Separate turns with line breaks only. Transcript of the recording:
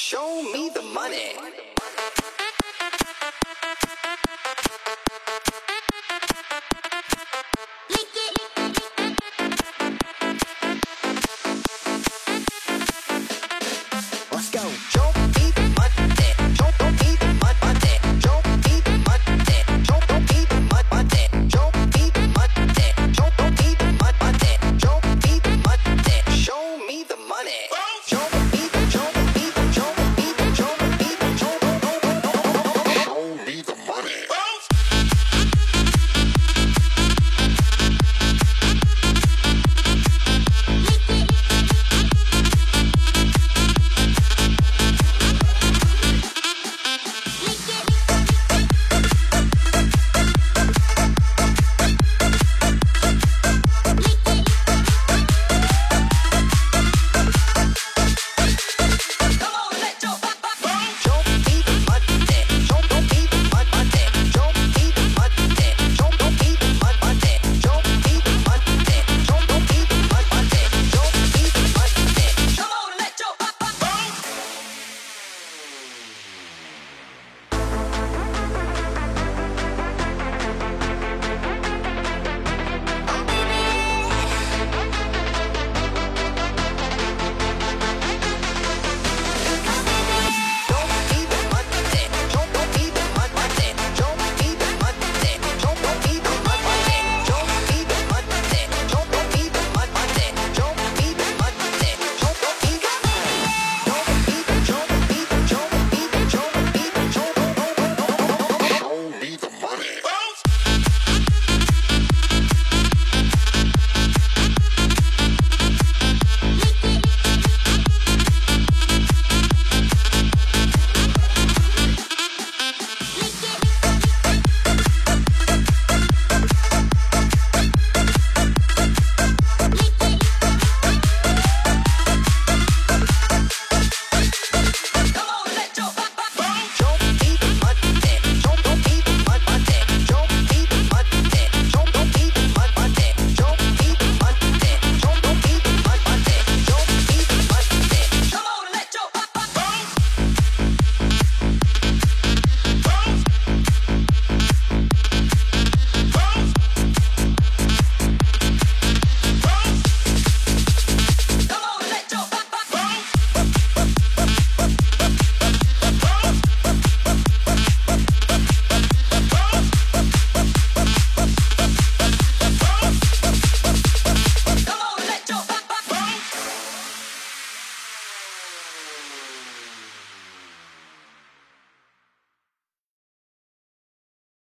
Show me the money.